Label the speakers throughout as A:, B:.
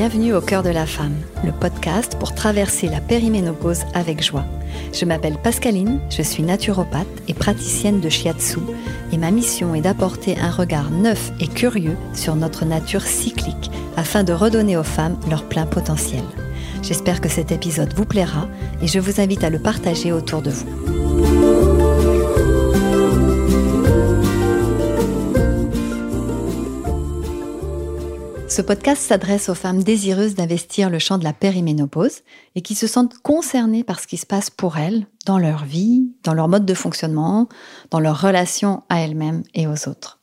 A: Bienvenue au cœur de la femme, le podcast pour traverser la périménopause avec joie. Je m'appelle Pascaline, je suis naturopathe et praticienne de shiatsu et ma mission est d'apporter un regard neuf et curieux sur notre nature cyclique afin de redonner aux femmes leur plein potentiel. J'espère que cet épisode vous plaira et je vous invite à le partager autour de vous. Ce podcast s'adresse aux femmes désireuses d'investir le champ de la périménopause et qui se sentent concernées par ce qui se passe pour elles, dans leur vie, dans leur mode de fonctionnement, dans leur relation à elles-mêmes et aux autres.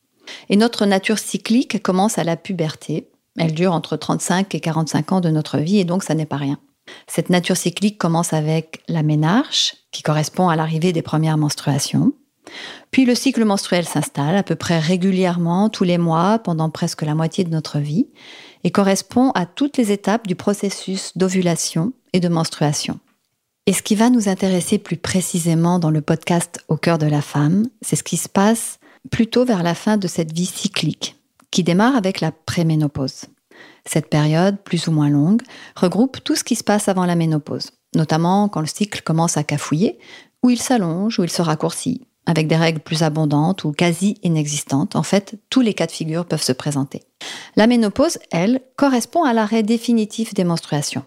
A: Et notre nature cyclique commence à la puberté. Elle dure entre 35 et 45 ans de notre vie et donc ça n'est pas rien. Cette nature cyclique commence avec la ménarche, qui correspond à l'arrivée des premières menstruations. Puis le cycle menstruel s'installe à peu près régulièrement tous les mois pendant presque la moitié de notre vie et correspond à toutes les étapes du processus d'ovulation et de menstruation. Et ce qui va nous intéresser plus précisément dans le podcast Au cœur de la femme, c'est ce qui se passe plutôt vers la fin de cette vie cyclique, qui démarre avec la préménopause. Cette période, plus ou moins longue, regroupe tout ce qui se passe avant la ménopause, notamment quand le cycle commence à cafouiller, où il s'allonge, où il se raccourcit, avec des règles plus abondantes ou quasi inexistantes. En fait, tous les cas de figure peuvent se présenter. La ménopause, elle, correspond à l'arrêt définitif des menstruations.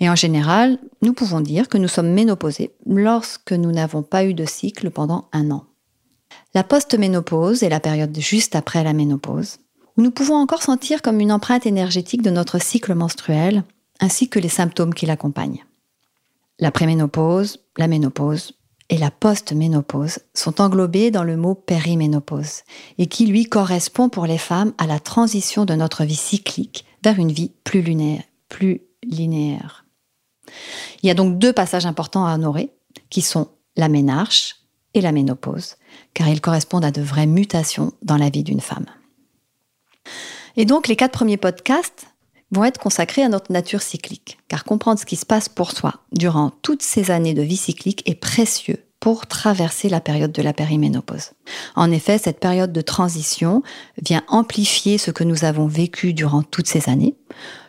A: Et en général, nous pouvons dire que nous sommes ménopausés lorsque nous n'avons pas eu de cycle pendant un an. La post-ménopause est la période juste après la ménopause, où nous pouvons encore sentir comme une empreinte énergétique de notre cycle menstruel, ainsi que les symptômes qui l'accompagnent. La préménopause, la ménopause, et la post-ménopause sont englobés dans le mot périménopause et qui lui correspond pour les femmes à la transition de notre vie cyclique vers une vie plus plus linéaire. Il y a donc deux passages importants à honorer qui sont la ménarche et la ménopause, car ils correspondent à de vraies mutations dans la vie d'une femme. Et donc les quatre premiers podcasts vont être consacrés à notre nature cyclique, car comprendre ce qui se passe pour soi durant toutes ces années de vie cyclique est précieux pour traverser la période de la périménopause. En effet, cette période de transition vient amplifier ce que nous avons vécu durant toutes ces années,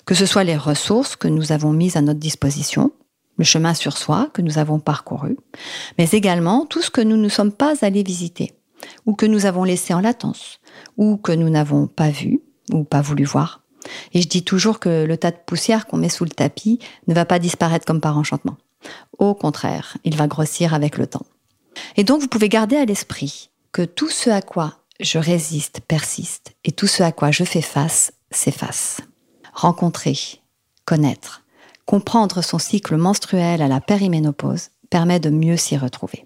A: que ce soit les ressources que nous avons mises à notre disposition, le chemin sur soi que nous avons parcouru, mais également tout ce que nous ne sommes pas allés visiter, ou que nous avons laissé en latence, ou que nous n'avons pas vu, ou pas voulu voir, et je dis toujours que le tas de poussière qu'on met sous le tapis ne va pas disparaître comme par enchantement. Au contraire, il va grossir avec le temps. Et donc vous pouvez garder à l'esprit que tout ce à quoi je résiste persiste et tout ce à quoi je fais face s'efface. Rencontrer, connaître, comprendre son cycle menstruel à la périménopause permet de mieux s'y retrouver.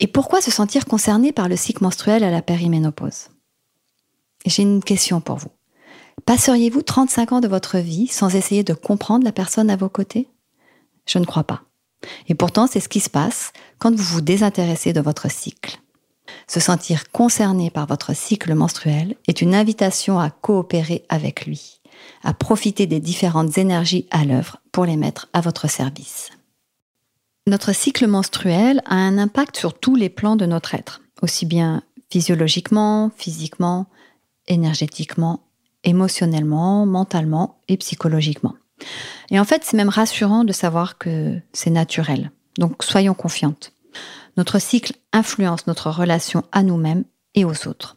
A: Et pourquoi se sentir concerné par le cycle menstruel à la périménopause? J'ai une question pour vous. Passeriez-vous 35 ans de votre vie sans essayer de comprendre la personne à vos côtés? Je ne crois pas. Et pourtant, c'est ce qui se passe quand vous vous désintéressez de votre cycle. Se sentir concerné par votre cycle menstruel est une invitation à coopérer avec lui, à profiter des différentes énergies à l'œuvre pour les mettre à votre service. Notre cycle menstruel a un impact sur tous les plans de notre être, aussi bien physiologiquement, physiquement, énergétiquement émotionnellement, mentalement et psychologiquement. Et en fait, c'est même rassurant de savoir que c'est naturel. Donc soyons confiantes. Notre cycle influence notre relation à nous-mêmes et aux autres.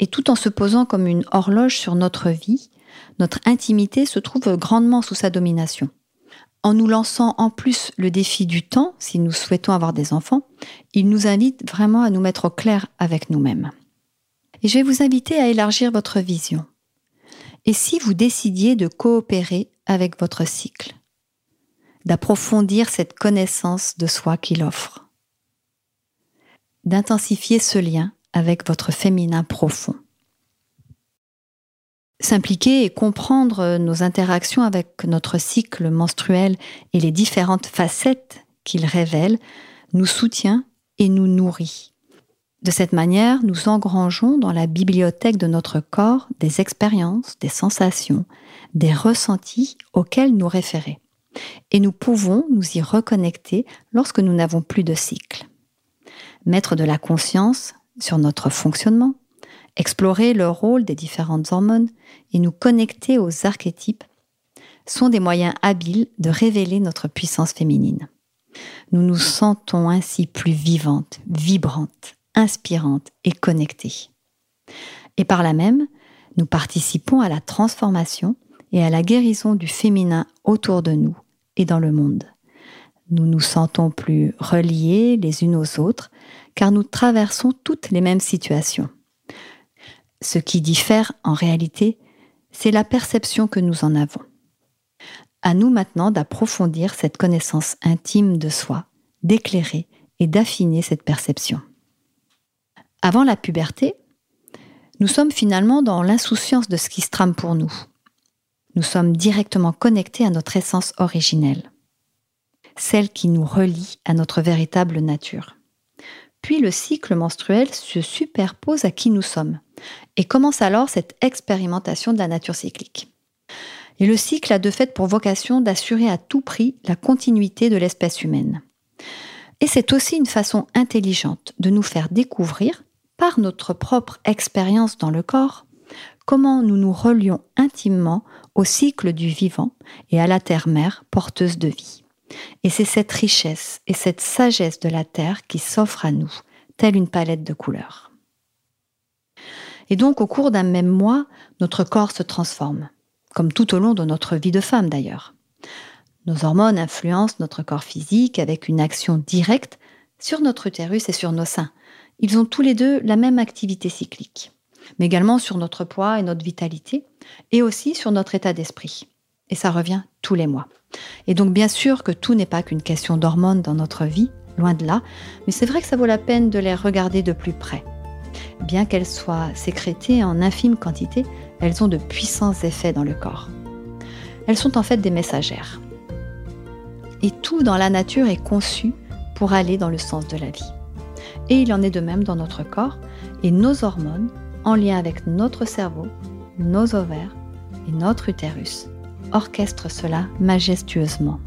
A: Et tout en se posant comme une horloge sur notre vie, notre intimité se trouve grandement sous sa domination. En nous lançant en plus le défi du temps, si nous souhaitons avoir des enfants, il nous invite vraiment à nous mettre au clair avec nous-mêmes. Et je vais vous inviter à élargir votre vision. Et si vous décidiez de coopérer avec votre cycle, d'approfondir cette connaissance de soi qu'il offre, d'intensifier ce lien avec votre féminin profond. S'impliquer et comprendre nos interactions avec notre cycle menstruel et les différentes facettes qu'il révèle nous soutient et nous nourrit. De cette manière, nous engrangeons dans la bibliothèque de notre corps des expériences, des sensations, des ressentis auxquels nous référer. Et nous pouvons nous y reconnecter lorsque nous n'avons plus de cycle. Mettre de la conscience sur notre fonctionnement, explorer le rôle des différentes hormones et nous connecter aux archétypes sont des moyens habiles de révéler notre puissance féminine. Nous nous sentons ainsi plus vivantes, vibrantes, inspirantes et connectées. Et par là même, nous participons à la transformation et à la guérison du féminin autour de nous et dans le monde. Nous nous sentons plus reliés les unes aux autres car nous traversons toutes les mêmes situations. Ce qui diffère en réalité, c'est la perception que nous en avons. À nous maintenant d'approfondir cette connaissance intime de soi, d'éclairer et d'affiner cette perception. Avant la puberté, nous sommes finalement dans l'insouciance de ce qui se trame pour nous. Nous sommes directement connectés à notre essence originelle, celle qui nous relie à notre véritable nature. Puis le cycle menstruel se superpose à qui nous sommes et commence alors cette expérimentation de la nature cyclique. Et le cycle a de fait pour vocation d'assurer à tout prix la continuité de l'espèce humaine. Et c'est aussi une façon intelligente de nous faire découvrir, par notre propre expérience dans le corps, comment nous nous relions intimement au cycle du vivant et à la terre-mère porteuse de vie. Et c'est cette richesse et cette sagesse de la terre qui s'offre à nous, telle une palette de couleurs. Et donc au cours d'un même mois, notre corps se transforme, comme tout au long de notre vie de femme d'ailleurs. Nos hormones influencent notre corps physique avec une action directe sur notre utérus et sur nos seins. Ils ont tous les deux la même activité cyclique, mais également sur notre poids et notre vitalité, et aussi sur notre état d'esprit. Et ça revient tous les mois. Et donc bien sûr que tout n'est pas qu'une question d'hormones dans notre vie, loin de là, mais c'est vrai que ça vaut la peine de les regarder de plus près. Bien qu'elles soient sécrétées en infime quantité, elles ont de puissants effets dans le corps. Elles sont en fait des messagères. Et tout dans la nature est conçu pour aller dans le sens de la vie. Et il en est de même dans notre corps et nos hormones, en lien avec notre cerveau, nos ovaires et notre utérus, orchestrent cela majestueusement.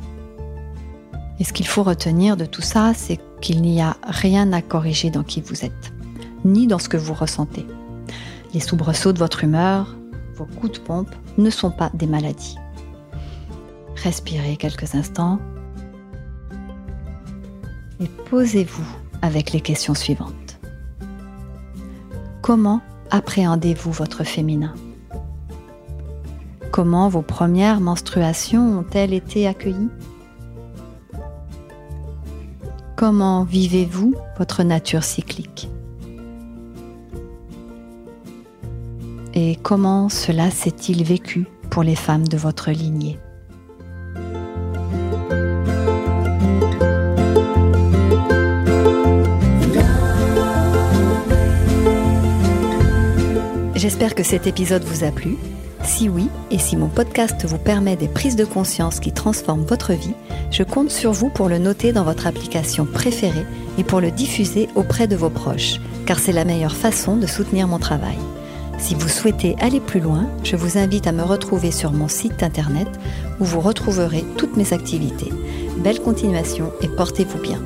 A: Et ce qu'il faut retenir de tout ça, c'est qu'il n'y a rien à corriger dans qui vous êtes, ni dans ce que vous ressentez. Les soubresauts de votre humeur, vos coups de pompe ne sont pas des maladies. Respirez quelques instants et posez-vous avec les questions suivantes. Comment appréhendez-vous votre féminin? Comment vos premières menstruations ont-elles été accueillies? Comment vivez-vous votre nature cyclique? Et comment cela s'est-il vécu pour les femmes de votre lignée? J'espère que cet épisode vous a plu. Si oui, et si mon podcast vous permet des prises de conscience qui transforment votre vie, je compte sur vous pour le noter dans votre application préférée et pour le diffuser auprès de vos proches, car c'est la meilleure façon de soutenir mon travail. Si vous souhaitez aller plus loin, je vous invite à me retrouver sur mon site internet où vous retrouverez toutes mes activités. Belle continuation et portez-vous bien.